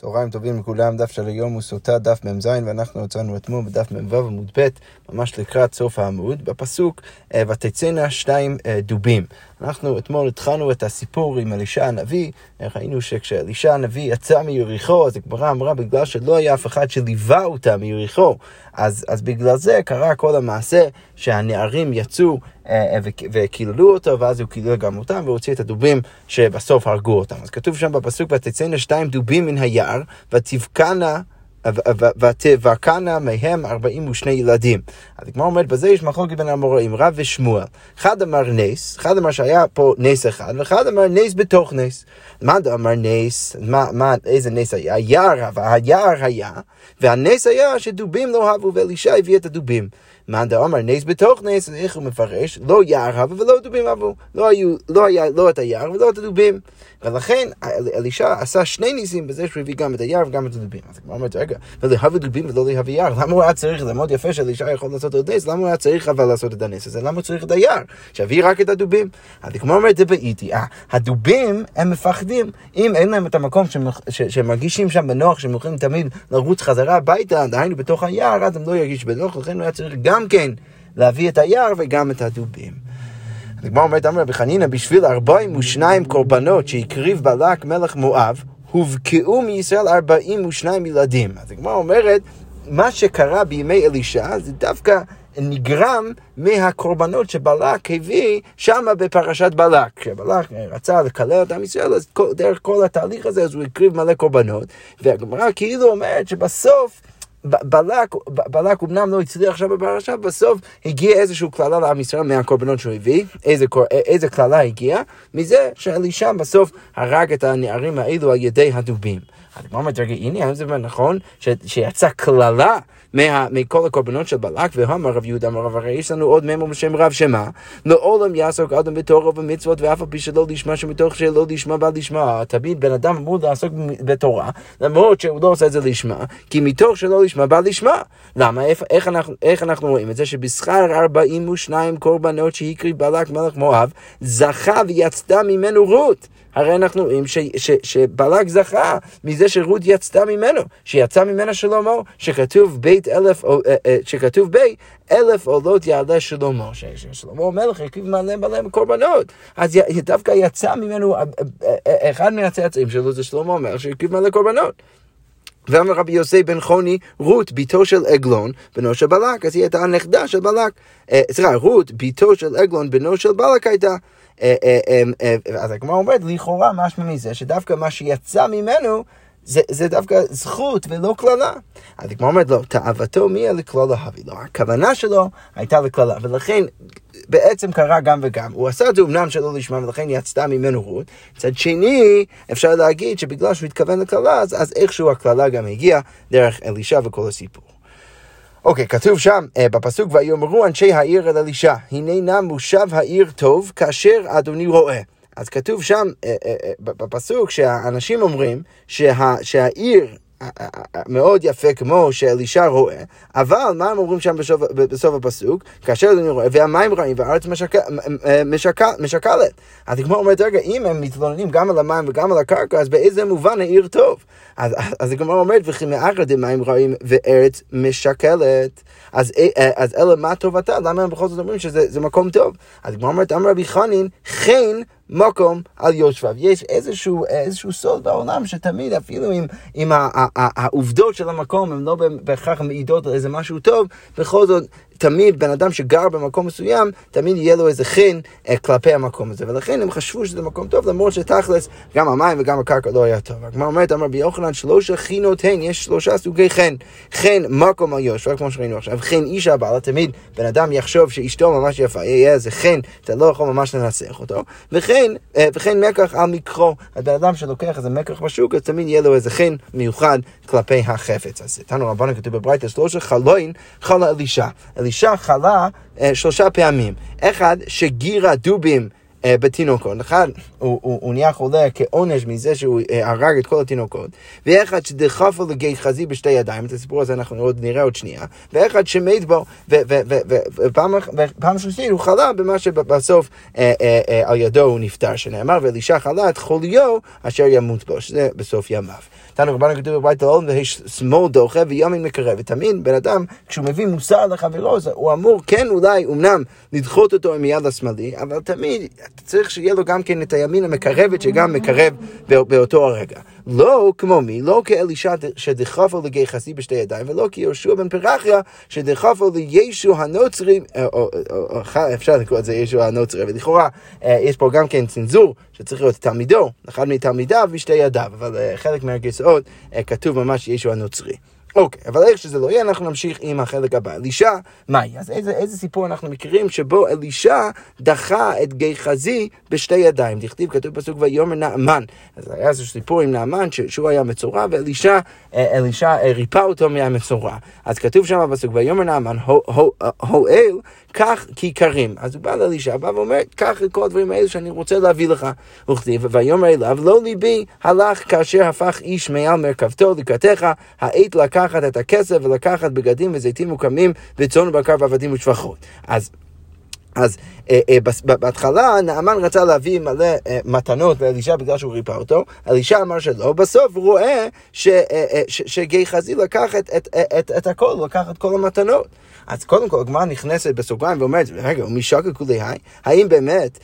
צהריים טובים לכולם, דף של היום הוא סוטה דף מ"ז ואנחנו יצאנו אתמול בדף מ"ו עמוד ב', ממש לקראת סוף העמוד, בפסוק אה, ותצאנה שתיים אה, דובים. אנחנו אתמול התחלנו את הסיפור עם אלישע הנביא, ראינו שכשאלישע הנביא יצא מיריחו, אז הגמרא אמרה בגלל שלא היה אף אחד שליווה אותה מיריחו, אז, אז בגלל זה קרה כל המעשה שהנערים יצאו וקיללו אותו, ואז הוא קילל גם אותם והוציא את הדובים שבסוף הרגו אותם. אז כתוב שם בפסוק ותצאנה שתיים דובים מן היער ותבקענה ותבקענה מהם ארבעים ושני ילדים. אז כמו אומרת, בזה יש מחלוקת בין המוראים, רב ושמואל. אחד אמר נס, אחד אמר שהיה פה נס אחד, ואחד אמר נס בתוך נס. מה אמר נס? מה, מה, איזה נס היה? יער, היער היה, והנס היה שדובים לא אהבו, ואלישע הביא את הדובים. מאן דאמר נס בתוך נס, איך הוא מפרש? לא יער הווה ולא דובים אבו. לא, היו, לא היה לא את היער ולא את הדובים. ולכן אלישע עשה שני ניסים בזה שהוא הביא גם את היער וגם את הדובים. אז הוא אומר, רגע, ולהביא דובים ולא להביא יער, למה הוא היה צריך, זה מאוד יפה שאלישע יכול לעשות עוד נס, למה הוא היה צריך אבל לעשות את הנס הזה? למה הוא צריך את היער? שיביא רק את הדובים. אז כמו אומרת, זה באיטי, הדובים הם מפחדים, אם אין להם את המקום שהם מרגישים שם בנוח, שהם יכולים תמיד לרוץ חזרה הביתה, דהיינו בתוך היער, אז הם לא ירגישו בנוח, לכן הוא היה צריך גם גם כן להביא את היער וגם את הדובים. הגמרא אומרת, אמר רבי חנינא, בשביל 42 קורבנות שהקריב בלק מלך מואב, הובקעו מישראל 42 ילדים. אז הגמרא אומרת, מה שקרה בימי אלישע זה דווקא נגרם מהקורבנות שבלק הביא שמה בפרשת בלק. כשבלק רצה לקלל את עם ישראל, אז דרך כל התהליך הזה, אז הוא הקריב מלא קורבנות, והגמרא כאילו אומרת שבסוף בלק, בלק אמנם לא הצליח שם בפרשה, בסוף הגיע איזושהי קללה לעם ישראל מהקורבנות שהוא הביא. איזה, איזה קללה הגיעה? מזה שאלישע בסוף הרג את הנערים האלו על ידי הדובים. הגמרא אומרת, רגע, הנה, האם זה נכון שיצא קללה מה, מכל הקורבנות של בלק, והאמר רב יהודה אמר רב, הרי יש לנו עוד ממו בשם רב שמה, לעולם יעסוק אדם בתורה ובמצוות, ואף על פי שלא לשמה שמתוך שלא לשמה בא לשמה. תמיד בן אדם אמור לעסוק בתורה, למרות שהוא לא עושה את זה לשמה, כי מתוך שלא לשמה בא לשמה. למה? איך, איך, אנחנו, איך אנחנו רואים את זה? שבשכר 42 קורבנות שהקריב בלק מלך מואב, זכה ויצתה ממנו רות. הרי אנחנו רואים שבלק זכה מזה שרות יצתה ממנו, שיצא ממנה שלמה, שכתוב בית אלף, אה, אה, שכתוב בית אלף עולות יעלה שלמה, ששלמה המלך הקריב מלא מלא קורבנות, אז דווקא יצא ממנו, אה, אחד מהצאצאים שלו זה שלמה המלך שהקריב מלא קורבנות. ואמר רבי יוסי בן חוני, רות, בתו של עגלון, בנו של בלק, אז היא הייתה הנכדה של בלק. סליחה, רות, בתו של עגלון, בנו של בלק הייתה. אה, אה, אה, אז הגמרא אומרת, לכאורה משמע מזה שדווקא מה שיצא ממנו זה, זה דווקא זכות ולא קללה. אז הגמרא אומרת, לא, תאוותו מי לקללה הביא לו. הכוונה שלו הייתה לקללה, ולכן בעצם קרה גם וגם. הוא עשה את זה אמנם שלא לשמה, ולכן יצתה ממנו רות. מצד שני, אפשר להגיד שבגלל שהוא התכוון לקללה, אז, אז איכשהו הקללה גם הגיעה דרך אלישע וכל הסיפור. אוקיי, okay, כתוב שם uh, בפסוק, ויאמרו אנשי העיר אל אלישע, הנה נא מושב העיר טוב כאשר אדוני רואה. אז כתוב שם uh, uh, uh, בפסוק שהאנשים אומרים שה, שהעיר מאוד יפה כמו שאלישע רואה, אבל מה הם אומרים שם בסוף, בסוף הפסוק? כאשר אני רואה, והמים רעים והארץ משק, משק, משקלת. אז הגמרא אומרת, רגע, אם הם מתלוננים גם על המים וגם על הקרקע, אז באיזה מובן העיר טוב? אז, הגמרא אומרת, וכי מאחר דמים רעים וארץ משקלת, אז, אז אלה מה טובתה? למה הם בכל זאת אומרים שזה מקום טוב? אז הגמרא אומרת, אמר רבי חנין, חן מקום על יושביו. יש איזשהו, איזשהו סוד בעולם שתמיד, אפילו אם, אם העובדות של המקום הן לא בהכרח מעידות על איזה משהו טוב, בכל זאת תמיד בן אדם שגר במקום מסוים, תמיד יהיה לו איזה חן אה, כלפי המקום הזה. ולכן הם חשבו שזה מקום טוב, למרות שתכלס גם המים וגם הקרקע לא היה טוב. הגמרא אומרת, אמר רבי יוחנן, שלושה חינות הן, יש שלושה סוגי חן. חן מקום על יושבה, כמו שראינו עכשיו. חן אישה בעלה, תמיד בן אדם יחשוב שאשתו ממש יפה, יהיה איזה חן, אתה לא יכול ממש לנצח אותו. וכן, אה, וכן מקח על מקרו. הבן אדם שלוקח איזה מקח בשוק, אז תמיד יהיה לו איזה חן מיוחד כלפי החפץ הזה. תנו רבנו כתוב בברייתא, שלושה חלוין חלה אלישע. אלישע חלה אה, שלושה פעמים. אחד, שגירה דובים בתינוקות. אחד, הוא, הוא, הוא נהיה חולה כעונש מזה שהוא אה, הרג את כל התינוקות, ואחד שדחף לו לגחזי בשתי ידיים, את הסיפור הזה אנחנו עוד נראה עוד שנייה, ואחד שמת בו, ופעם שלישית הוא חלה במה שבסוף אה, אה, אה, על ידו הוא נפטר, שנאמר, ואלישע חלה את חוליו אשר ימות בו, שזה בסוף ימיו. תנו רבנו כתוב בבית העולם, ויש שמאל דוחה וימין מקרב. ותמיד בן אדם, כשהוא מביא מוסר לחברו, הוא אמור כן אולי אמנם לדחות אותו עם יד השמאלי, אבל תמיד צריך שיהיה לו גם כן את הימין המקרבת שגם מקרב באותו הרגע. לא כמו מי, לא כאלישע שדחפו לגחסי בשתי ידיים, ולא כיהושע בן פרחיה שדחפו לישו הנוצרי, אפשר לקרוא את זה ישו הנוצרי, ולכאורה יש פה גם כן צנזור שצריך להיות תלמידו, אחד מתלמידיו בשתי ידיו, אבל חלק מהגרסאות כתוב ממש ישו הנוצרי. אוקיי, אבל איך שזה לא יהיה, אנחנו נמשיך עם החלק הבא. אלישע, מהי? אז איזה, איזה סיפור אנחנו מכירים שבו אלישע דחה את גיחזי בשתי ידיים? דכתיב, כתוב בפסוק ויאמר נעמן. אז היה איזה סיפור עם נעמן שהוא היה מצורע, ואלישע אה, אלישע אה, ריפא אותו מהמצורע. אז כתוב שם בפסוק ויאמר נעמן, הואל קח כיכרים. אז הוא בא לאלישע, בא ואומר, קח את כל הדברים האלה שאני רוצה להביא לך. וכתיב, ויאמר אליו, לא ליבי הלך כאשר הפך איש מעל מרכבתו לקראתך, העת לקחת את הכסף ולקחת בגדים וזיתים מוקמים וצאן ובקר ועבדים ושפחות. אז אז אה, אה, בהתחלה נעמן רצה להביא מלא אה, מתנות לאלישע בגלל שהוא ריפא אותו, אלישע אמר שלא, בסוף הוא רואה שגיחזי לקח את, את, את, את הכל, לקח את כל המתנות. אז קודם כל הגמרא נכנסת בסוגריים ואומרת, רגע, מי שקה כולי היי? האם באמת,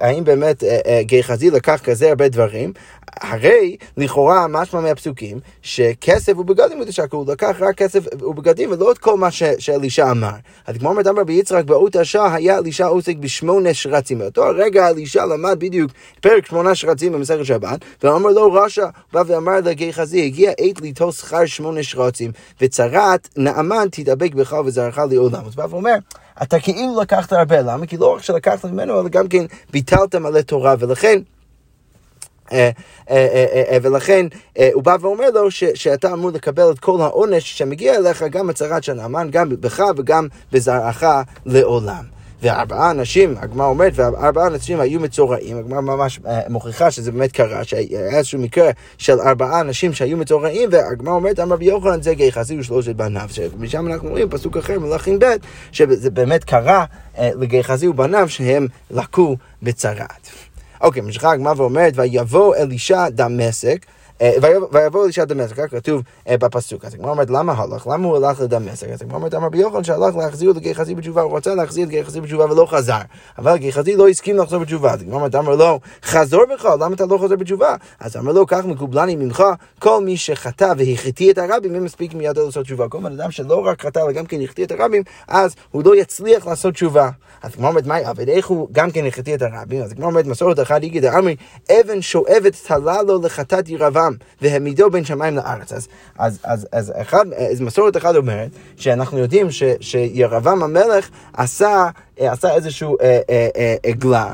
האם באמת גיחזי לקח כזה הרבה דברים? הרי לכאורה משמע מהפסוקים שכסף ובגדים הוא תשקע, הוא לקח רק כסף ובגדים ולא את כל מה שאלישע אמר. אז כמו אומרת אמר רבי יצחק באות השעה היה אלישע עוסק בשמונה שרצים. באותו הרגע אלישע למד בדיוק פרק שמונה שרצים במסכת שבת, ואמר לו רשע, בא ואמר לגיחזי, הגיע עת ליטול שכר שמונה שרצים, וצרת נאמן תדבק בך וזרעך לעולם. אז בא ואומר, אתה כאילו לקחת הרבה, למה? כי לא רק שלקחת ממנו, אלא גם כן ביטלת מלא תורה, ולכן... אה, אה, אה, ולכן הוא בא ואומר לו שאתה אמור לקבל את כל העונש שמגיע אליך, גם הצהרת של נאמן, גם בך וגם בזרעך לעולם. וארבעה אנשים, הגמרא אומרת, וארבעה אנשים היו מצורעים, הגמרא ממש מוכיחה שזה באמת קרה, שהיה איזשהו מקרה של ארבעה אנשים שהיו מצורעים, והגמרא אומרת, אמר רבי יוחנן זה גיא חזיר ושלושת בניו, ומשם אנחנו רואים פסוק אחר, מלאכים ב', שזה באמת קרה לגיא חזיר ובניו שהם לקו בצרת. אוקיי, ממשיכה הגמרא ואומרת, ויבוא אלישע דמשק, ויבוא אלישע דמשק, כך כתוב אה, בפסוק. אז הגמרא אומרת, למה הלך? למה הוא הלך לדמשק? אז הגמרא אומרת, אמר ביוחנן שהלך להחזיר את גיחזי בתשובה, הוא רצה להחזיר את גיחזי בתשובה ולא חזר. אבל גיחזי לא הסכים לחזור בתשובה. אז הגמרא אומרת, אמר לו, חזור בך, למה אתה לא חוזר בתשובה? אז אמר לו, כך מקובלני ממך, כל מי שחטא והחטיא את הרבים, אם מספיק מידו לעשות תשובה. כל בן אדם שלא רק חטא, אלא גם כן החטיא את הרבים, אז הוא לא יצליח לעשות תשובה. אז הגמרא אומרת, מה יעבד? איך הוא גם כן החטיא את הרבים? אז הגמרא אומרת, מסורת אחת איגי דאמרי, אבן שואבת תלה לו לחטאת ירבעם, והעמידו בין שמיים לארץ. אז, אז, אז, אז, אחד, אז מסורת אחת אומרת, שאנחנו יודעים שירבעם המלך עשה, עשה איזשהו אה, אה, אה, עגלה.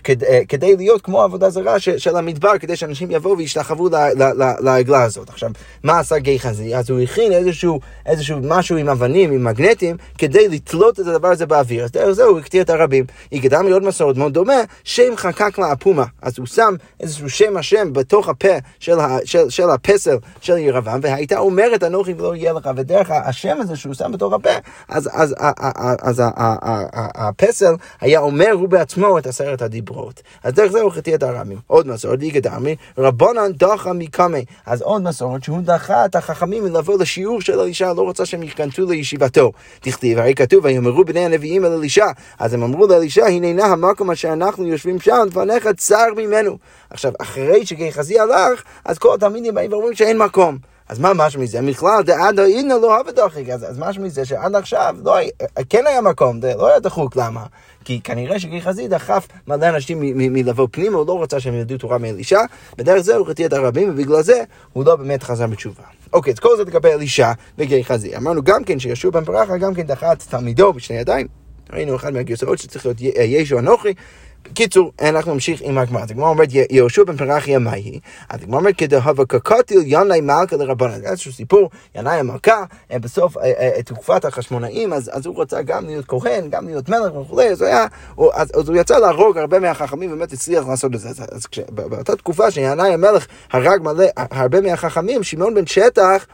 כדי, אה, כדי להיות כמו עבודה זרה של המדבר, כדי שאנשים יבואו וישתחוו לעגלה הזאת. עכשיו, מה עשה גיא חזי? אז הוא הכין איזשהו, איזשהו משהו עם אבנים, עם מגנטים, כדי לתלות את הדבר הזה באוויר. אז דרך זה הוא הקטיר את הרבים. היא גדלה מעוד מסורת מאוד דומה, שם חקק לאפומה. אז הוא שם איזשהו שם השם בתוך הפה של, ה, של, של הפסל של ירבעם, והייתה אומרת אנוכי ולא יהיה לך, ודרך השם הזה שהוא שם בתוך הפה, אז, אז, אז, אז, אז הפסל היה אומר הוא בעצמו את עשרת הדיברות. דיברות. אז דרך זה הוא חטיא את הרמים. עוד מסורת, איגד דמי, רבונן דחה מקמי. אז עוד מסורת שהוא דחה את החכמים מלבוא לשיעור של אלישע, לא רצה שהם ייכנסו לישיבתו. תכתיב, הרי כתוב, ויאמרו בני הנביאים אל אלישע. אז הם אמרו לאלישע, הנה נא המקום אשר אנחנו יושבים שם, לפניך צר ממנו. עכשיו, אחרי שגיחזי הלך, אז כל התלמידים באים ואומרים שאין מקום. אז מה משהו מזה? מכלל דעד אינא לא אוהב דוחק, אז משהו מזה שעד עכשיו לא, כן היה מקום, זה לא היה דחוק, למה? כי כנראה שגיחזי דחף מלא אנשים מלבוא פנימה, הוא לא רצה שהם ילדו תורה מאלישע, בדרך זה הוא חטיא את הרבים, ובגלל זה הוא לא באמת חזר בתשובה. אוקיי, אז כל זה לגבי אלישע וגיחזי. אמרנו גם כן שישוע בן ברכה גם כן דחה את תלמידו בשני ידיים. ראינו אחד מהגרסאות שצריך להיות ישו אנוכי. בקיצור, אנחנו נמשיך עם הגמרא. אז הגמרא אומרת, יהושע בן פרחיה מה היא? אז הגמרא אומרת, כדהבה כקטיל ינאי מלכה לרבנן. זה איזשהו סיפור, ינאי המלכה, אה, בסוף אה, אה, תקופת החשמונאים, אז, הוא רצה גם להיות כהן, גם להיות מלך וכולי, אז, הוא, יצא להרוג הרבה מהחכמים, באמת הצליח לעשות את זה. אז, באותה תקופה שינאי המלך הרג הרבה מהחכמים, שמעון בן שטח,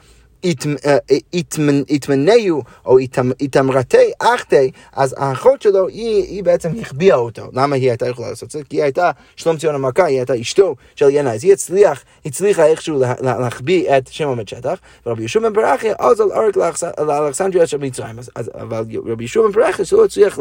התמנהו או התמרתי אחתי, אז האחות שלו, היא, בעצם החביאה אותו. למה היא הייתה יכולה לעשות את זה? כי היא הייתה שלום ציון המלכה, היא הייתה אשתו של ינאי. אז היא הצליח, הצליחה איכשהו להחביא את שם עומד שטח, ורבי יהושע בן ברכי עוז על אורק לאלכסנדריה של מצרים. אבל רבי יהושע בן ברכי, שהוא הצליח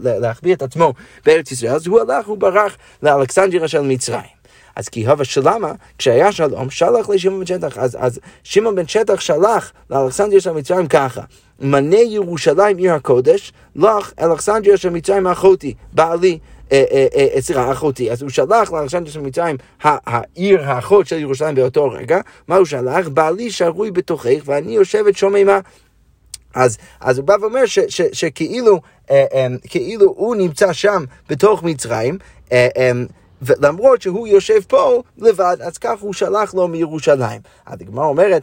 להחביא את עצמו בארץ ישראל, אז הוא הלך, הוא ברח לאלכסנדריה של מצרים. אז כי הווה שלמה, כשהיה שלום, שלח לשמעון בן שטח. אז, אז שמעון בן שטח שלח לאלכסנדריה של מצרים ככה. מנה ירושלים עיר הקודש, לך אלכסנדריה של מצרים אחותי, בעלי. אה, אה, אה, סליחה, אחותי. אז הוא שלח לאלכסנדריה של מצרים, העיר האחות של ירושלים באותו רגע, מה הוא שלח? בעלי שרוי בתוכך ואני יושבת שוממה. אז, אז הוא בא ואומר ש, ש, שכאילו אה, אה, כאילו הוא נמצא שם בתוך מצרים, אה, אה, למרות שהוא יושב פה לבד, אז כך הוא שלח לו מירושלים. אז הגמרא אומרת,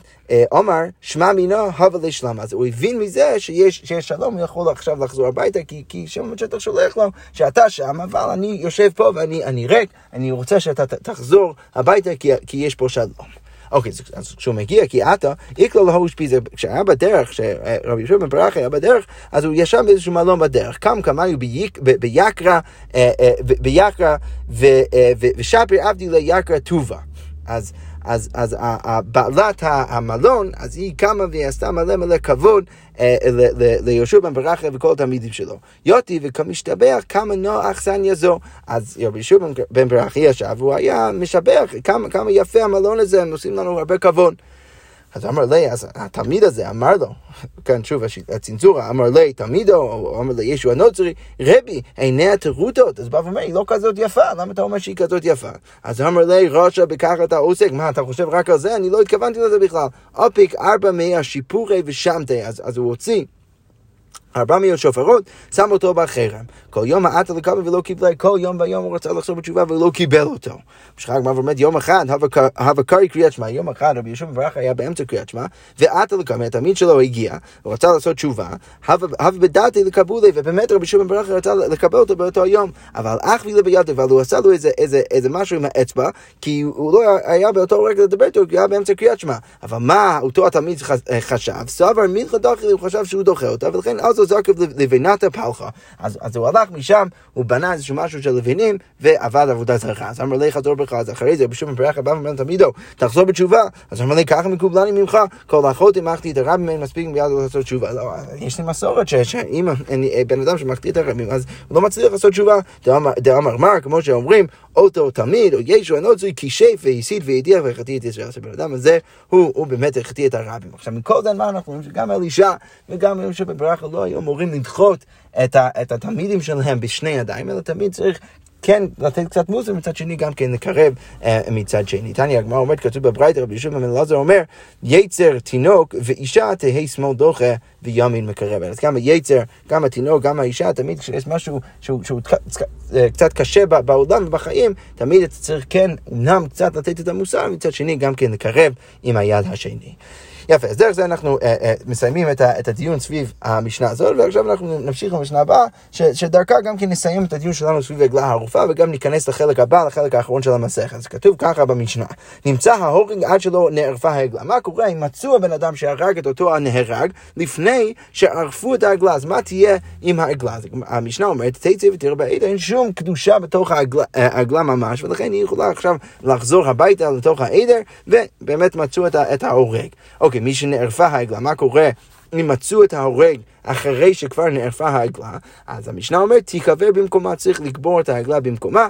עומר, שמע מינו, הווה לשלם. אז הוא הבין מזה שיש, שיש שלום, הוא יכול עכשיו לחזור הביתה, כי, כי שם שאתה שולח לו, שאתה שם, אבל אני יושב פה ואני ריק, אני רוצה שאתה תחזור הביתה, כי, כי יש פה שלום. אוקיי, אז כשהוא מגיע, כי עתה, איקלו להוא אושפיזה, כשהיה בדרך, כשרבי יהושע בן ברכה היה בדרך, אז הוא ישב באיזשהו מלון בדרך. קם קמיו ביקרא, ביקרא, ושפיר עבדי ליקרא טובה. אז אז, אז בעלת המלון, אז היא קמה והיא עשתה מלא מלא כבוד אה, ליהושע בן ברכה וכל התלמידים שלו. יוטי וכמשתבח כמה נוח אכסניה זו. אז יהושע בן ברכה ישב, והוא היה משבח כמה, כמה יפה המלון הזה, הם עושים לנו הרבה כבוד. אז אמר לי, אז התלמיד הזה אמר לו, כאן שוב הצנזורה, אמר לי תלמידו, או אמר לי ישו הנוצרי, רבי, עיניה טרוטות. אז בא ואומר, היא לא כזאת יפה, למה אתה אומר שהיא כזאת יפה? אז אמר לי, ראשה בכך אתה עוסק, מה, אתה חושב רק על זה? אני לא התכוונתי לזה בכלל. אופיק ארבע מאה שיפורי ושמתי, אז, אז הוא הוציא. ארבע מאות שופרות, שם אותו בחרם. כל יום מעטה לקבל ולא קיבלה, כל יום ויום הוא רצה לחזור בתשובה ולא קיבל אותו. משחק מה ואומרת יום אחד, הווה קרי קריאת שמע, יום אחד רבי ישוב ברח היה באמצע קריאת שמע, ועטה לקבל, התלמיד שלו הגיע, הוא רצה לעשות תשובה, הווה בדעתי לקבולי, ובאמת רבי ישוב ברח רצה לקבל אותו באותו יום, אבל אח וילה ביד, אבל הוא עשה לו איזה, איזה, איזה משהו עם האצבע, כי הוא לא היה באותו רגע לדבר איתו, כי היה באמצע קריאת שמע. אבל מה אותו התלמיד חשב? סבר מילכה דוחי, הוא חשב שהוא דוחה אותה, ולכן אז הוא זרקב לבנת הפלחה. אז, אז הוא הלך משם, הוא בנה איזשהו משהו של לבינים, ועבד עבודה זרחה. אז אמר לי חזור בך, אז אחרי זה בשום ברכה בא ואומר תמידו, תחזור בתשובה. אז אמר לי, ככה מקובלני ממך, כל האחות המחתי את הרבים ממנו מספיק מיד לעשות תשובה. לא, יש לי מסורת שאם בן אדם שמחטיא את הרבים, אז הוא לא מצליח לעשות תשובה. דאמר מר, כמו שאומרים, אותו תמיד, או ישו הנוצרי, כי שף והסית והדיח והחטיא את ישראל. הבן אדם הזה, הוא, הוא באמת החטיא את הרבים. עכשיו, מכל זה מה אנחנו רואים? שגם אלישע וגם יהושע בברכה לא היו אמורים לדחות את, ה, את התלמידים שלהם בשני ידיים, אלא תמיד צריך כן לתת קצת מוסר, מצד שני גם כן לקרב uh, מצד שני. תניא הגמרא עומד, כתוב בברייתא, רבי ישוע בן אלעזר אומר, יצר תינוק ואישה תהא שמאל דוחה וימין מקרב. אז גם היצר, גם התינוק, גם האישה, תמיד כשיש משהו שהוא, שהוא אה, קצת קשה בעולם ובחיים, תמיד אתה צריך כן, אומנם קצת לתת את המוסר, מצד שני גם כן לקרב עם היד השני. יפה, אז דרך זה אנחנו uh, uh, מסיימים את, ה, את הדיון סביב המשנה הזאת, ועכשיו אנחנו נמשיך למשנה הבאה, ש, שדרכה גם כן נסיים את הדיון שלנו סביב עגלה הערופה, וגם ניכנס לחלק הבא, לחלק האחרון של המסכת. אז כתוב ככה במשנה, נמצא ההורינג עד שלא נערפה העגלה. מה קורה אם מצאו הבן אדם שהרג את אותו הנהרג לפני שערפו את העגלה, אז מה תהיה עם העגלה? המשנה אומרת, תצא ותראה בעדה, אין שום קדושה בתוך העגלה, העגלה ממש, ולכן היא יכולה עכשיו לחזור הביתה לתוך העדר, ובאמת מצאו את ההורג. אוקיי. אוקיי, מי שנערפה העגלה, מה קורה אם מצאו את ההורג אחרי שכבר נערפה העגלה? אז המשנה אומרת, תיקבר במקומה, צריך לקבור את העגלה במקומה.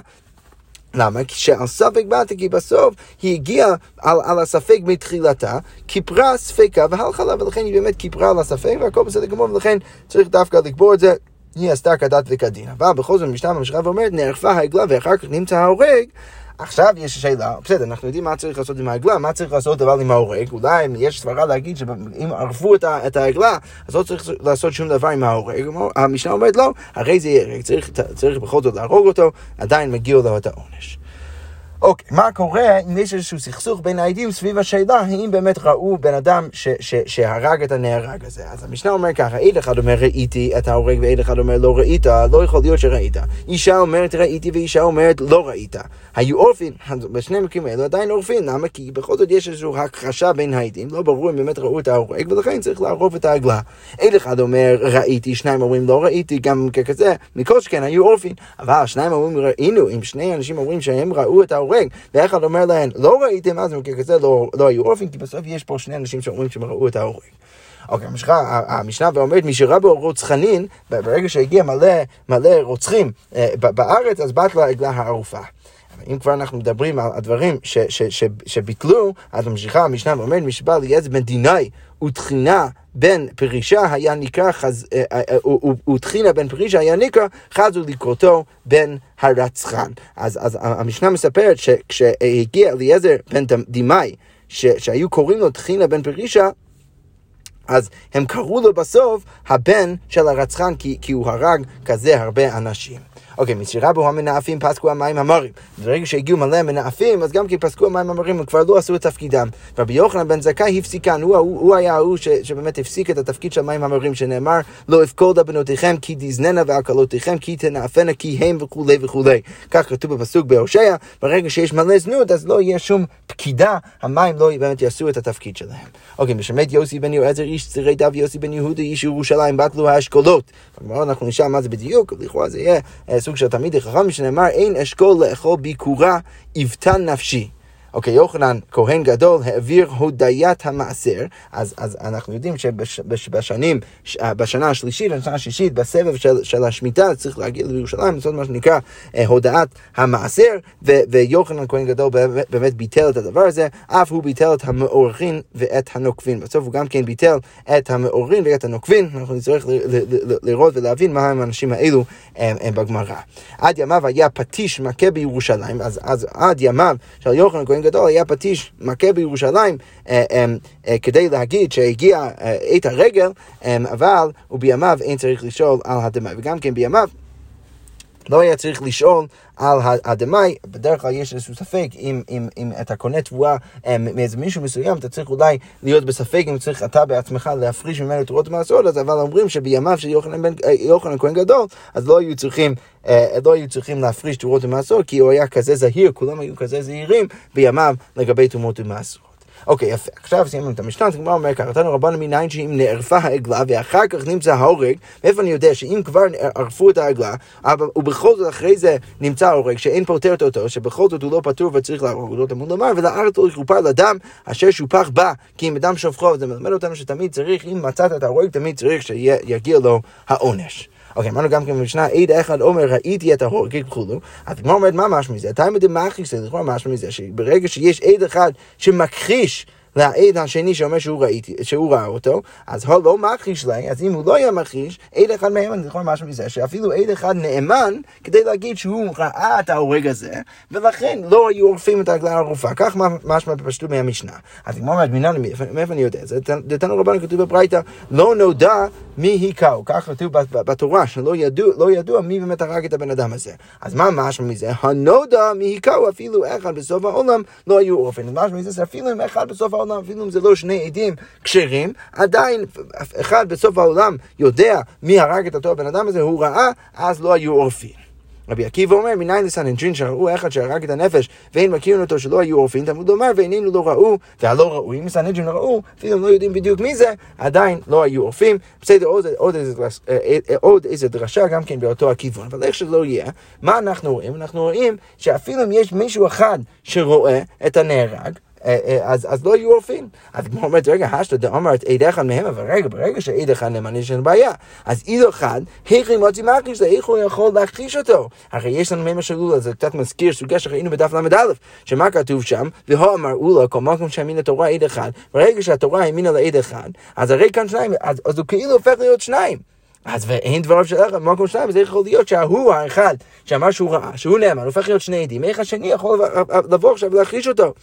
למה? כי שעל ספק באתי, כי בסוף היא הגיעה על, על הספק מתחילתה, כיפרה ספקה והלכה לה, ולכן היא באמת כיפרה על הספק, והכל בסדר גמור, ולכן צריך דווקא לקבור את זה. היא עשתה כדת וכדין. אבל בכל זאת המשנה ממשיכה ואומרת, נערפה העגלה ואחר כך נמצא ההורג, עכשיו יש שאלה, בסדר, אנחנו יודעים מה צריך לעשות עם העגלה, מה צריך לעשות אבל עם ההורג, אולי יש סברה להגיד שאם ערפו את העגלה, אז לא צריך לעשות שום דבר עם ההורג, המשנה אומרת לא, הרי זה יהיה צריך, צריך בכל זאת להרוג אותו, עדיין מגיע לו את העונש. אוקיי, מה קורה אם יש איזשהו סכסוך בין העדים סביב השאלה האם באמת ראו בן אדם ש, ש, שהרג את הנהרג הזה. אז המשנה אומר ככה, עד אחד אומר ראיתי את ההורג ועד אחד אומר לא ראית, לא יכול להיות שראית. אישה אומרת ראיתי ואישה אומרת לא ראית. היו עורפין, בשני המקרים האלו עדיין עורפין, למה? כי בכל זאת יש איזושהי הכחשה בין העדים, לא ברור אם באמת ראו את ההורג, ולכן צריך לערוב את העגלה. עד אחד אומר ראיתי, שניים אומרים לא ראיתי, גם ככזה, מכל שכן היו עורפין. אבל שניים אומרים ראינו, אם שני אנשים אומרים שהם ראו את ההורג, ואחד אומר להם לא ראיתם, אז במקרה כזה לא, לא היו עורפין, כי בסוף יש פה שני אנשים שאומרים שהם ראו את ההורג. אוקיי, המשנה, המשנה ואומרת, מי שראה בו רוצחנין, ברגע שהגיע מלא, מלא רוצחים אה, בארץ, אז בת לו העגלה הערופה. אם כבר אנחנו מדברים על הדברים ש, ש, ש, שביטלו, אז ממשיכה המשנה ואומרת, מי שבא ליעז בן דינאי ותחינה בן פרישה היה נקרא, חז... ותחינה בן פרישה היה נקרא, חזו לקרותו בן הרצחן. אז, אז המשנה מספרת שכשהגיע אליעזר בן דימאי, שהיו קוראים לו תחינה בן פרישה, אז הם קראו לו בסוף הבן של הרצחן, כי, כי הוא הרג כזה הרבה אנשים. אוקיי, מסירה בו המנאפים פסקו המים המרים. ברגע שהגיעו מלא מנאפים, אז גם כי פסקו המים המרים, הם כבר לא עשו את תפקידם. רבי יוחנן בן זכאי הפסיקן, הוא, הוא, הוא היה ההוא שבאמת הפסיק את התפקיד של המים המרים, שנאמר, לא אפקודה בנותיכם כי תזננה והקלותיכם כי תנאפנה כי הם וכולי וכולי. כך כתוב בפסוק בהושע, ברגע שיש מלא זנות, אז לא יהיה שום פקידה, המים לא באמת יעשו את התפקיד שלהם. אוקיי, משמט יוסי בן יועזר איש צירי דב יוסי בן יהודה איש ירושלים, בטלו האשכולות. אנחנו נשאל מה זה בדיוק, לכאורה זה יהיה סוג של תלמידי חכם, שנאמר אין אשכול לאכול ביקורה יבטן נפשי. אוקיי, יוחנן, כהן גדול, העביר הודיית המעשר, אז, אז אנחנו יודעים שבשנים, בשנה השלישית, בשנה השישית, בסבב של, של השמיטה, צריך להגיע לירושלים, לעשות מה שנקרא אה, הודעת המעשר, ו, ויוחנן, כהן גדול, באמת, באמת ביטל את הדבר הזה, אף הוא ביטל את המאורחין ואת הנוקבין. בסוף הוא גם כן ביטל את המאורחין ואת הנוקבין, אנחנו נצטרך לראות ולהבין מה הם האנשים האלו הם, הם בגמרא. עד ימיו היה פטיש מכה בירושלים, אז, אז עד ימיו של יוחנן, כהן גדול היה פטיש מכה בירושלים אה, אה, אה, כדי להגיד שהגיע עת הרגל, אבל ובימיו אין צריך לשאול על הדמי. וגם כן בימיו לא היה צריך לשאול על הדמאי, בדרך כלל יש איזשהו ספק אם, אם, אם אתה קונה תבואה מאיזה מישהו מסוים, אתה צריך אולי להיות בספק אם צריך אתה בעצמך להפריש ממנו תרועות מעשרות, אז אבל אומרים שבימיו של יוחנן כהן גדול, אז לא היו צריכים, לא היו צריכים להפריש תרועות ומעשרות, כי הוא היה כזה זהיר, כולם היו כזה זהירים בימיו לגבי תרומות ומעשרות. אוקיי, יפה. עכשיו סיימנו את המשנה, אז הגמרא אומר ככה, נתנו רבנו מניין שאם נערפה העגלה ואחר כך נמצא ההורג, מאיפה אני יודע שאם כבר ערפו את העגלה, ובכל זאת אחרי זה נמצא ההורג, שאין פותרת אותו, שבכל זאת הוא לא פטור וצריך להרוג אותו, תמוד לומר, ולארץ לא יכופר לדם אשר שופח בה, כי אם אדם שופכו, זה מלמד אותנו שתמיד צריך, אם מצאת את ההורג, תמיד צריך שיגיע לו העונש. אוקיי, אמרנו גם כן במשנה, עד אחד אומר, ראיתי את ההורגים וכולו, אז הגמרא אומרת, מה משמע מזה? הכי זה, לכאורה משמע מזה, שברגע שיש עד אחד שמכחיש לעד השני שאומר שהוא, ראיתי, שהוא ראה אותו, אז הוא לא מכחיש להם, אז אם הוא לא היה מכחיש, עד אחד מהם, אני זוכר משהו מזה, שאפילו עד אחד נאמן כדי להגיד שהוא ראה את ההורג הזה, ולכן לא היו עורפים את הרגלה הרופאה. כך משמע בפשטות מהמשנה. אז כמו אומרת, מאיפה אני יודע? זה דתנו רבנו כתוב בברייתא, לא נודע מי היכהו. כך כתוב בתורה, שלא ידוע, לא ידוע מי באמת הרג את הבן אדם הזה. אז מה משמע מזה? הנודע מי היכהו, אפילו אחד בסוף העולם לא היו עורפים. משמע מזה, שאפילו אם אחד בסוף העולם אפילו אם זה לא שני עדים כשרים, עדיין אחד בסוף העולם יודע מי הרג את אותו הבן אדם הזה, הוא ראה, אז לא היו עורפים. רבי עקיבא אומר, מניין לסנהדרין שראו אחד שהרג את הנפש ואין מכירים אותו שלא היו עורפים, תלמוד לומר ואיננו לא ראו והלא ראו, אם סנהדרין לא ראו, אפילו הם לא יודעים בדיוק מי זה, עדיין לא היו עורפים. בסדר, עוד, עוד, איזה, אה, אה, עוד איזה דרשה גם כן באותו הכיוון, אבל איך שלא יהיה, מה אנחנו רואים? אנחנו רואים שאפילו אם יש מישהו אחד שרואה את הנהרג, אה, אה, אז, אז לא יהיו עורפים. אז כמו אומרת, רגע, השתא דאמרת עד אחד מהם, אבל רגע, ברגע שעד אחד נאמן יש לנו בעיה. אז עד אחד, היכי מוציא מכחיש, איך הוא יכול להכחיש אותו? הרי יש לנו מימר של לולה, זה קצת מזכיר סוגיה שראינו בדף ל"א, שמה כתוב שם? והוא אמר אולה, כל מקום שהאמין לתורה עד אחד, ברגע שהתורה האמינה לעד אחד, אז הרי כאן שניים, אז, אז הוא כאילו הופך להיות שניים. אז ואין דבריו של אחד במקום שניים, וזה יכול להיות שההוא האחד שאמר שהוא ראה, שהוא נאמן, הופך להיות שני עדים, איך השני יכול לבוא עכשיו ולהכחיש אותו?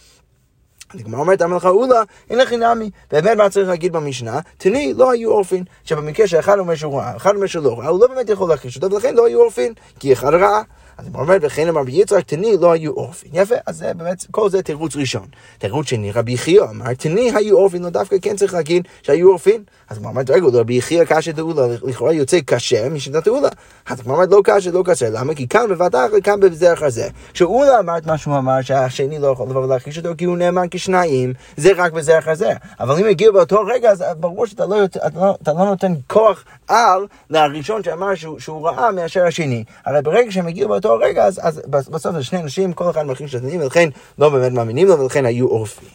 הגמרא אומרת, אמר לך אולה, אין לך נמי. באמת מה צריך להגיד במשנה? תני, לא היו עורפין. שבמקרה שאחד אומר שהוא ראה, אחד אומר שהוא לא ראה, הוא לא באמת יכול להכחיש אותו, ולכן לא היו עורפין, כי אחד ראה. אז הוא אומר, וכן אמר ביצחק, תני, לא היו עורפין. יפה, אז זה באמת, כל זה תירוץ ראשון. תירוץ שני, רבי חייא אמר, תני היו עורפין, לא דווקא כן צריך להגיד שהיו עורפין. אז הוא אומר, רגע, רבי יחיא קשה תאולה, לכאורה יוצא קשה משנת תאולה. אז הוא אומר, לא קשה, לא קשה, למה? כי כאן בבת אחרת, כאן בזה אחר זה. כשאולה אמר את מה שהוא אמר, שהשני לא יכול לבוא ולהכחיש אותו, כי הוא נאמן כשניים, זה רק בזה אחר זה. אבל אם הגיע באותו רגע, אז ברור שאתה לא, לא, לא נותן כוח על לראשון שאמר שהוא, שהוא ראה מאשר השני. הרי ברגע שהם הגיעו באותו רגע, אז, אז בסוף זה שני אנשים, כל אחד מכחיש את השני, ולכן לא באמת מאמינים לו, ולכן היו עורפים.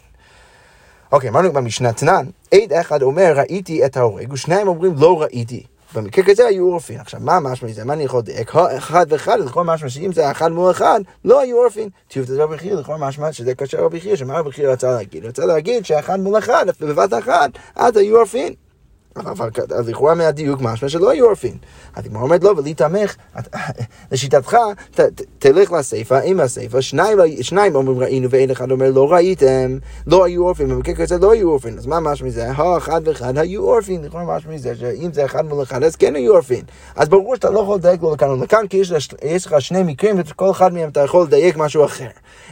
אוקיי, אמרנו במשנה תנן, עד אחד אומר ראיתי את ההורג, ושניים אומרים לא ראיתי. במקרה כזה היו עורפין. עכשיו, מה משמע מזה? מה אני יכול לדייק? אחד ואחד, לכל משמע שאם זה אחד מול אחד, לא היו עורפין. טיוב תדבר בחייר, לכל משמע שזה קשר רבי חייר, שמה רבי חייר רצה להגיד? רצה להגיד שאחד מול אחד, בבת אחת, אז היו עורפין. אבל לכאורה מהדיוק משמע שלא היו עורפין. אז הגמרא אומרת לו, ולהתעמך, לשיטתך, תלך לסיפא, עם הסיפא, שניים אומרים ראינו ואין אחד אומר לא ראיתם, לא היו עורפין, במקרה כזה לא היו עורפין. אז מה משמע מזה? האחד ואחד היו עורפין, לכאורה משמע מזה שאם זה אחד מול אחד אז כן היו עורפין. אז ברור שאתה לא יכול לדייק לו לכאן ולכאן, כי יש לך שני מקרים וכל אחד מהם אתה יכול לדייק משהו אחר.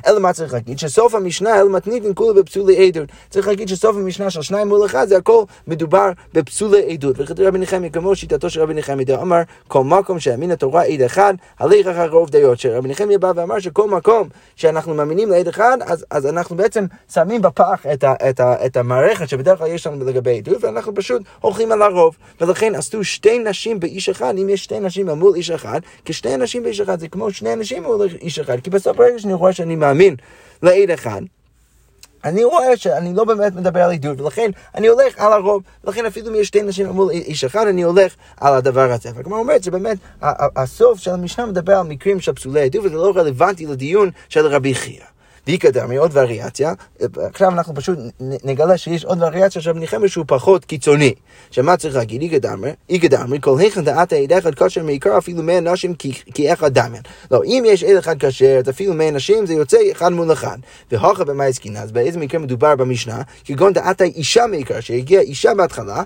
אלא מה צריך להגיד? שסוף המשנה, אלא מתניתין כולה בפסולי עדות. צריך להגיד שסוף המשנה של שניים מול אחד זה הכל מדובר בפסולי עדות. וכתוב רבי נחמיה כמו שיטתו של רבי נחמיה דאמר כל מקום שאמין התורה עד אחד, הליך אחר רוב דעות. שרבי נחמיה בא ואמר שכל מקום שאנחנו מאמינים לעד אחד, אז, אז אנחנו בעצם שמים בפח את, ה, את, ה, את המערכת שבדרך כלל יש לנו לגבי עדות, ואנחנו פשוט הולכים על הרוב. ולכן עשו שתי נשים באיש אחד, אם יש שתי נשים מול איש אחד, כשתי נשים באיש אחד זה כמו שני אנשים מול איש אחד, כי בסוף ברגע שאני רואה שאני מאמין לעד אחד, אני רואה שאני לא באמת מדבר על עדות, ולכן אני הולך על הרוב, ולכן אפילו אם יש שתי נשים מול איש אחד, אני הולך על הדבר הזה. והגמרא אומרת שבאמת, הסוף של המשנה מדבר על מקרים של פסולי עדות, וזה לא רלוונטי לדיון של רבי חייא. ואיקדמי, עוד וריאציה, עכשיו אנחנו פשוט נגלה שיש עוד וריאציה של נחמיה שהוא פחות קיצוני. שמה צריך להגיד? איגדמרי, איגדמרי, כל היכן דעת העד אחד כשר מעיקר אפילו מאה נשים כי אחד דמיין. לא, אם יש עד אחד כשר, אז אפילו מאה נשים זה יוצא אחד מול אחד. והוכה במה עסקינא, אז באיזה מקרה מדובר במשנה? כגון דעת האישה מעיקר, שהגיעה אישה בהתחלה,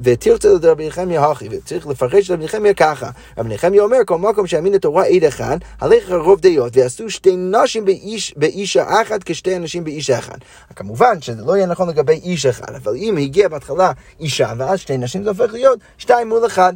ותרצה לרבי נחמיה הכי, וצריך לפרש לרבי נחמיה ככה. רבי נחמיה אומר, כל מקום שאמין לתורה עד אחד, הלך רוב דעות, ועשו שתי נשים באיש, באישה אחת כשתי אנשים באישה אחת. כמובן שזה לא יהיה נכון לגבי איש אחד, אבל אם הגיע בהתחלה אישה ואז שתי נשים זה הופך להיות שתיים מול אחד.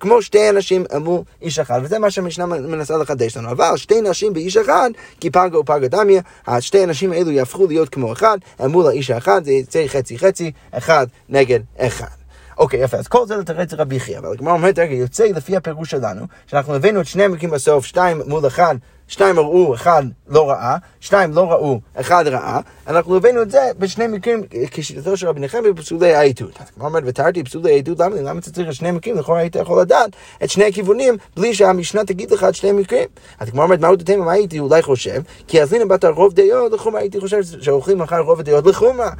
כמו שתי אנשים מול איש אחד, וזה מה שהמשנה מנסה לחדש לנו. אבל שתי נשים באיש אחד, כי פגה ופגה דמיה, השתי הנשים האלו יהפכו להיות כמו אחד, מול האיש האחד, זה יצא חצי חצי, אחד נגד אחד. אוקיי, יפה, אז כל זה לתרץ רבי חייא, אבל הגמרא אומרת, רגע, יוצא לפי הפירוש שלנו, שאנחנו הבאנו את שני המקרים בסוף, שתיים מול אחד, שתיים ראו, אחד לא ראה, שתיים לא ראו, אחד ראה, אנחנו הבאנו את זה בשני מקרים כשיטתו של רבי נחמיה בפסולי העדות. אז כמו אומרת, ותרתי פסולי העדות, למה, למה אתה צריך את שני מקרים? לכאורה היית יכול לדעת את שני הכיוונים בלי שהמשנה תגיד לך את שני מקרים. אז כמו אומרת, מה עוד אתם, מה הייתי אולי חושב? כי אז הנה בת הרוב דעות לחומרה, הייתי חושב שהולכים אחר רוב הדעות לחומרה.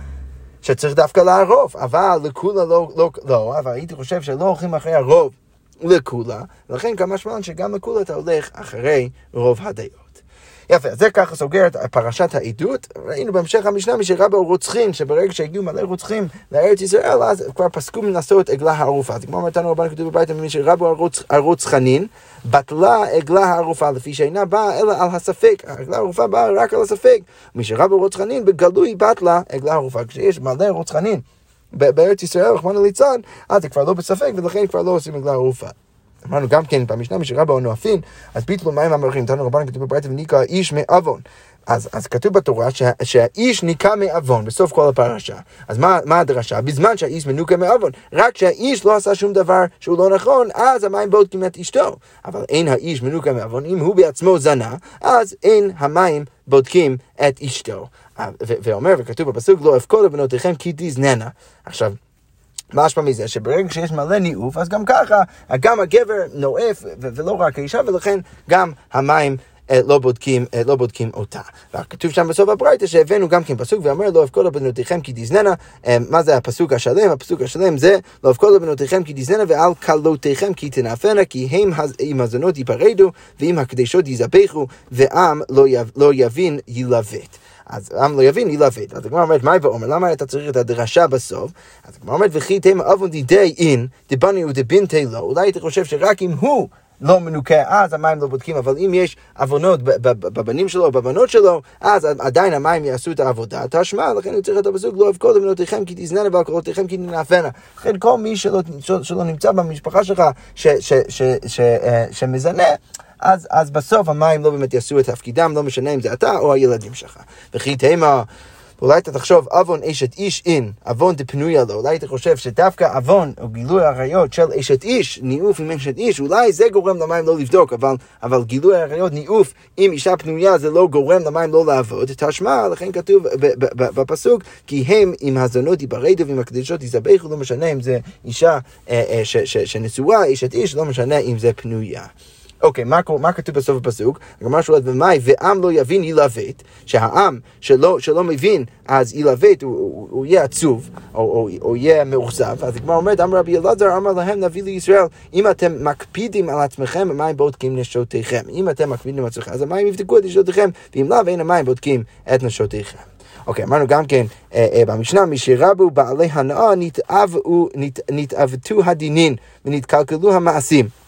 שצריך דווקא לערוב, אבל לכולה לא, לא, לא, אבל הייתי חושב שלא הולכים אחרי הרוב לכולה, ולכן כמה שמעון שגם לכולה אתה הולך אחרי רוב הדעות. יפה, אז זה ככה סוגר את פרשת העדות. ראינו בהמשך המשנה מי שראה רוצחים, שברגע שהגיעו מלא רוצחים לארץ ישראל, אז כבר פסקו מלעשות עגלה הערופה. אז כמו אמרת לנו רבנו כתוב בבית, מי שראה בו הרוצחנין, בטלה עגלה הערופה, לפי שאינה באה אלא על הספק. העגלה הערופה באה רק על הספק. מי שראה בו רוצחנין, בגלוי בטלה עגלה הערופה. כשיש מלא רוצחנין בארץ ישראל, רחמנא ליצלן, אז זה כבר לא בספק, ולכן כבר לא עושים עגלה ערופה. אמרנו גם כן במשנה משרה באונו אפין, אז ביטלו מים המרחים, תנו רבנו כתוב בברייתא וניקה איש מעוון. אז, אז כתוב בתורה שה, שהאיש ניקה מעוון בסוף כל הפרשה. אז מה, מה הדרשה? בזמן שהאיש מנוקה מעוון, רק שהאיש לא עשה שום דבר שהוא לא נכון, אז המים בודקים את אשתו. אבל אין האיש מנוקה מעוון, אם הוא בעצמו זנה, אז אין המים בודקים את אשתו. ואומר, וכתוב בפסוק, לא אפקוד בנותיכם כי תזננה. עכשיו, משמע מזה שברגע שיש מלא ניאוף, אז גם ככה, גם הגבר נואף, ולא רק האישה, ולכן גם המים אה, לא בודקים, אה, לא בודקים אותה. וכתוב שם בסוף הברייתא שהבאנו גם כן פסוק ואומר לא אבכו לבנותיכם כי תזננה, אה, מה זה הפסוק השלם? הפסוק השלם זה לא אבכו לבנותיכם כי תזננה ועל כלותיכם כי תנאפנה כי הם עם הזונות ייפרדו ועם הקדשות יזבחו ועם לא, יב, לא יבין ילווט. אז עם לא יבין, ילווט. אז הגמרא אומרת, מה ואומר? למה אתה צריך את הדרשה בסוף? אז הגמרא אומרת, וכי תימא אבון דידי אין, דבני ודבינתי לו. אולי אתה חושב שרק אם הוא לא מנוקה, אז המים לא בודקים, אבל אם יש עוונות בבנים שלו, בבנות שלו, אז עדיין המים יעשו את העבודה. תשמע, לכן הוא צריך את הפסוק, לא אבכו לבנותיכם כי תזננה ועל קולותיכם כי תנאפנה. לכן כל מי שלא, נמצא במשפחה שלך, אה, שמזנה, אז, אז בסוף המים לא באמת יעשו את תפקידם, לא משנה אם זה אתה או הילדים שלך. וכי תימא... אולי אתה תחשוב עוון אשת איש אין, עוון דפנויה לו, אולי אתה חושב שדווקא עוון או גילוי עריות של אשת איש, ניאוף עם אשת איש, אולי זה גורם למים לא לבדוק, אבל, אבל גילוי עריות, ניאוף עם אישה פנויה זה לא גורם למים לא לעבוד, תשמע, לכן כתוב בפסוק, כי הם עם הזונות יברדו ועם הקדשות יזבחו, לא משנה אם זה אישה אה, אה, שנשואה, אשת איש, לא משנה אם זה פנויה. אוקיי, מה, מה כתוב בסוף הפסוק? הגמרא שואלת במאי, ועם לא יבין ילווט, שהעם שלא, שלא מבין אז ילווט, הוא, הוא, הוא יהיה עצוב, או, או, או יהיה מאוכזב, אז הגמרא אומרת, אמר רבי אלעזר, אמר להם נביא לישראל, אם אתם מקפידים על עצמכם, המים בודקים נשותיכם. אם אתם מקפידים על עצמכם, אז המים יבדקו את נשותיכם, ואם לאו, אין המים בודקים את נשותיכם. אוקיי, אמרנו גם כן אה, אה, במשנה, משרבו בעלי הנאה נתעוותו הדינין ונתקלקלו המעשים.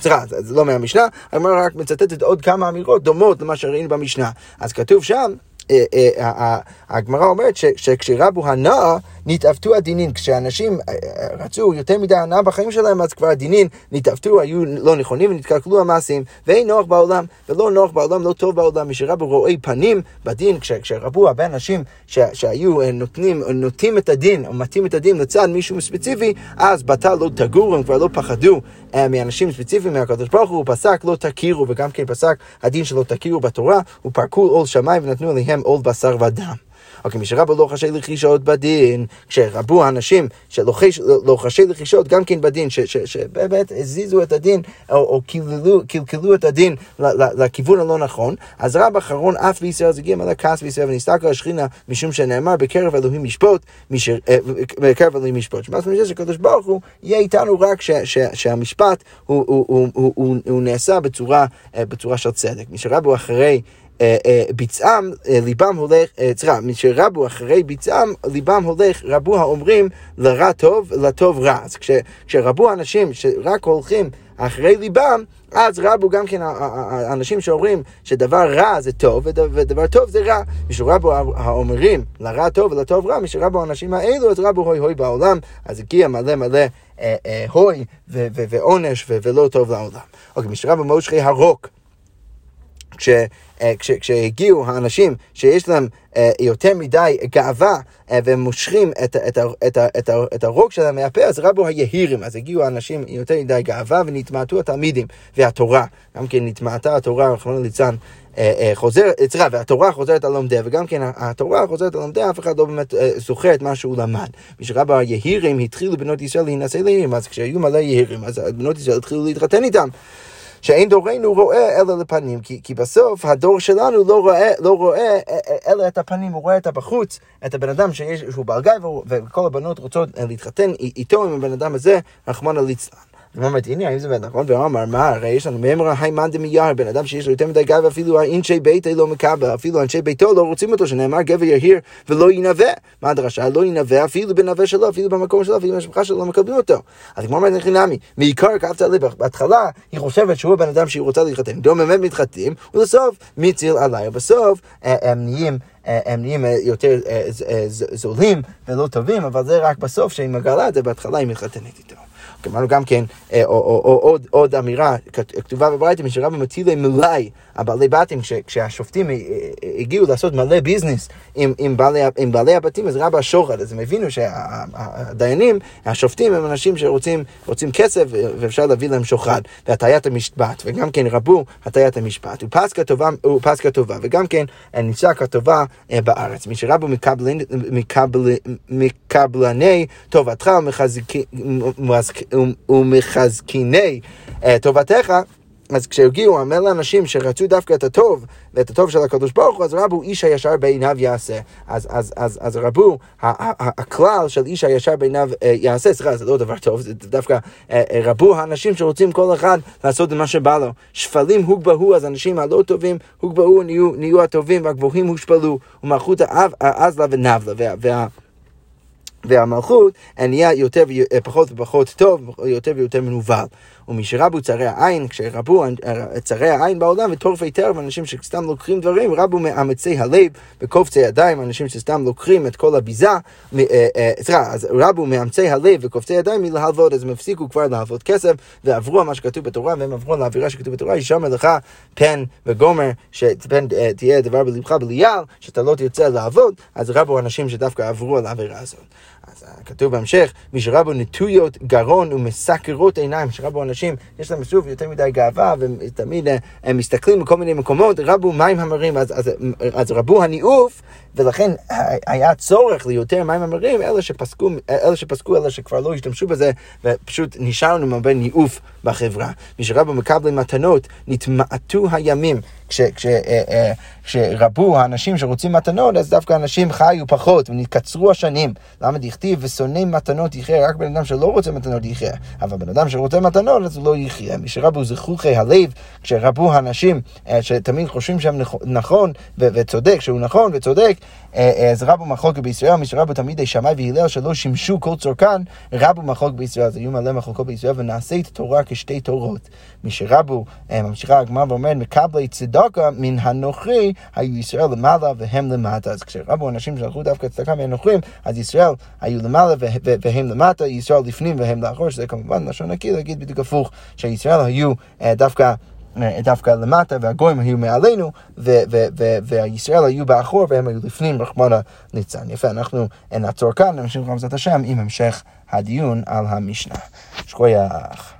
סליחה, זה לא מהמשנה, הגמרא רק מצטטת עוד כמה אמירות דומות למה שראינו במשנה. אז כתוב שם, אה, אה, הגמרא אומרת שכשרבו הנאה נתעוותו הדינין. כשאנשים אה, רצו יותר מדי הנאה בחיים שלהם, אז כבר הדינין נתעוותו, היו לא נכונים ונתקלקלו המעשים, ואין נוח בעולם, ולא נוח בעולם, לא טוב בעולם, משרבו רואי פנים בדין, כשרבו הרבה אנשים שהיו נותנים, נוטים את הדין, או מטים את הדין לצד מישהו ספציפי, אז בתא לא תגורו, הם כבר לא פחדו מאנשים ספציפיים, מהקדוש ברוך הוא, הוא פסק לא תכירו, וגם כן פסק הדין שלא תכירו בתורה, ופרקו עול שמיים ונתנו עליהם עול בשר ודם. אוקיי, מי שרבו לוחשי לחישות בדין, כשרבו האנשים שלוחשי לחישות גם כן בדין, שבאמת הזיזו את הדין, או, או קלקלו, קלקלו את הדין לכיוון הלא נכון, אז רב אחרון אף בישראל, זה הגיע מלא כעס בישראל ונסתכל על השכינה, משום שנאמר בקרב אלוהים משפוט, אה, בקרב אלוהים משפוט. שמה זאת אומרת שקדוש ברוך הוא יהיה איתנו רק שהמשפט הוא, נעשה אה, בצורה של צדק. מי שרבו אחרי ביצעם, אה, ליבם הולך, סליחה, משרבו אחרי ביצעם, ליבם הולך, רבו האומרים לרע טוב, לטוב רע. אז כשרבו אנשים שרק הולכים אחרי ליבם, אז רבו גם כן האנשים שאומרים שדבר רע זה טוב ודבר טוב זה רע. משרבו האומרים לרע טוב ולטוב רע, משרבו האנשים האלו, אז רבו הוי הוי בעולם, אז הגיע מלא מלא הוי ועונש ולא טוב לעולם. אוקיי, משרבו מושכי הרוק. כש, אה, כש, כשהגיעו האנשים שיש להם אה, יותר מדי גאווה אה, והם מושכים את, את, את, את, את הרוק שלהם מהפה, אז רבו היהירים. אז הגיעו האנשים עם יותר מדי גאווה ונתמעטו התלמידים והתורה. גם כן נתמעטה התורה, רחמנא ליצן. חוזר, סליחה, והתורה חוזרת על לומדיה, וגם כן התורה חוזרת על לומדיה, אף אחד לא באמת זוכר את מה שהוא למד. משרבו היהירים התחילו בנות ישראל להינשא ליהירים, אז כשהיו מלא יהירים, אז בנות ישראל התחילו להתחתן איתם. שאין דורנו רואה אלא לפנים, כי, כי בסוף הדור שלנו לא רואה, לא רואה אלא את הפנים, הוא רואה את הבחוץ, את הבן אדם שיש, שהוא בעל גיא, וכל הבנות רוצות להתחתן איתו, עם הבן אדם הזה, רחמנא ליצלן. הוא אומר, הנה, האם זה באמת נכון? והוא אמר, מה, הרי יש לנו מימרא היימן דמייר, בן אדם שיש לו יותר מדי גב, אפילו אנשי ביתו לא מקבל, אפילו אנשי ביתו לא רוצים אותו, שנאמר גבר יהיר ולא ינבא. מה הדרשה? לא ינבא אפילו בנבא שלו, אפילו במקום שלו, אפילו במשפחה שלו, לא מקבלים אותו. אז כמו אומרת חינמי, מעיקר כתבת עליה, בהתחלה היא חושבת שהוא הבן אדם שהיא רוצה להתחתן, דום באמת מתחתנים, ולסוף מציל עליי, ובסוף אה, הם נהיים... אה, הם נהיים אה, יותר זולים ולא טובים, אבל זה רק בסוף שהיא מגלה את זה, בהתחלה היא מתחתנת איתו. אמרנו גם כן, אה, או, או, או עוד, עוד אמירה כתובה בברייתא, משרבא מטילי מלאי הבעלי בתים, כשהשופטים הגיעו לעשות מלא ביזנס עם, עם, בעלי, עם בעלי הבתים, אז רבא שוחד, אז הם הבינו שהדיינים, השופטים הם אנשים שרוצים כסף ואפשר להביא להם שוחד, והטיית המשפט, וגם כן רבו הטיית המשפט, ופסקה טובה, ופסקה טובה, וגם כן נפסק הטובה אה, בארץ. מי שרבו מקבלני טובתך ומחזקיני אה, טובתך, אז כשהגיעו המאה לאנשים שרצו דווקא את הטוב, ואת הטוב של הקדוש ברוך הוא, אז רבו איש הישר בעיניו יעשה. אז, אז, אז, אז רבו, הכלל של איש הישר בעיניו אה, יעשה, סליחה, זה לא דבר טוב, זה דווקא אה, רבו האנשים שרוצים כל אחד לעשות את מה שבא לו. שפלים הוגבהו, אז האנשים הלא טובים הוגבהו, נהיו, נהיו הטובים, והגבוהים הושפלו, ומלכות האזלה ונבלה. וה, וה, והמלכות נהיה יותר ופחות ופחות טוב, יותר ויותר מנוול. ומשרבו צרי העין, כשרבו צרי העין בעולם וטורפי טרף, אנשים שסתם לוקחים דברים, רבו מאמצי הלב וקופצי ידיים, אנשים שסתם לוקחים את כל הביזה, אה, אה, סליחה, אז רבו מאמצי הלב וקופצי ידיים מלהלוות, אז הם הפסיקו כבר להלוות כסף, ועברו על מה שכתוב בתורה, והם עברו על האווירה שכתוב בתורה, ישמר לך פן וגומר, שפן אה, תהיה דבר בלבך בליעל, שאתה לא תרצה לעבוד, אז רבו אנשים שדווקא עברו על האווירה הזאת. אז כתוב בהמשך, מי שרבו נטויות גרון ומסקרות עיניים, שרבו אנשים, יש להם שוב יותר מדי גאווה, ותמיד אה, הם מסתכלים בכל מיני מקומות, רבו מים המרים, אז, אז, אז רבו הניאוף, ולכן היה צורך ליותר מים המרים, אלה שפסקו, אלה שפסקו, אלה שכבר לא השתמשו בזה, ופשוט נשארנו עם הרבה ניאוף בחברה. מי שרבו מקבלים מתנות, נתמעטו הימים. כשרבו אה, אה, האנשים שרוצים מתנות, אז דווקא אנשים חיו פחות ונתקצרו השנים. למה דכתיב ושונא מתנות יחיה? רק בן אדם שלא רוצה מתנות יחיה. אבל בן אדם שרוצה מתנות, אז הוא לא יחיה. משרבו זכוכי הלב, כשרבו האנשים אה, שתמיד חושבים שהם נכון וצודק, שהוא נכון וצודק, אז רבו מחלוקת בישראל, משרבו תמידי שמאי והלל שלא שימשו כל צורכן, רבו מחלוקת בישראל, אז היו מלא מחלוקות בישראל, ונעשה את התורה כשתי תורות. משרבו, ממשיכה הגמרא ואומרת, מקבלי צדקה מן הנוכרי, היו ישראל למעלה והם למטה. אז כשרבו אנשים שלחו דווקא צדקה מהנוכרים, אז ישראל היו למעלה והם למטה, ישראל לפנים והם לאחור, שזה כמובן לשון נקי להגיד בדיוק הפוך, שישראל היו דווקא... דווקא למטה, והגויים היו מעלינו, וישראל היו באחור והם היו לפנים, רחמנא ליצן. יפה, אנחנו נעצור כאן, נמשיך בעזרת השם עם המשך הדיון על המשנה. שכוייח.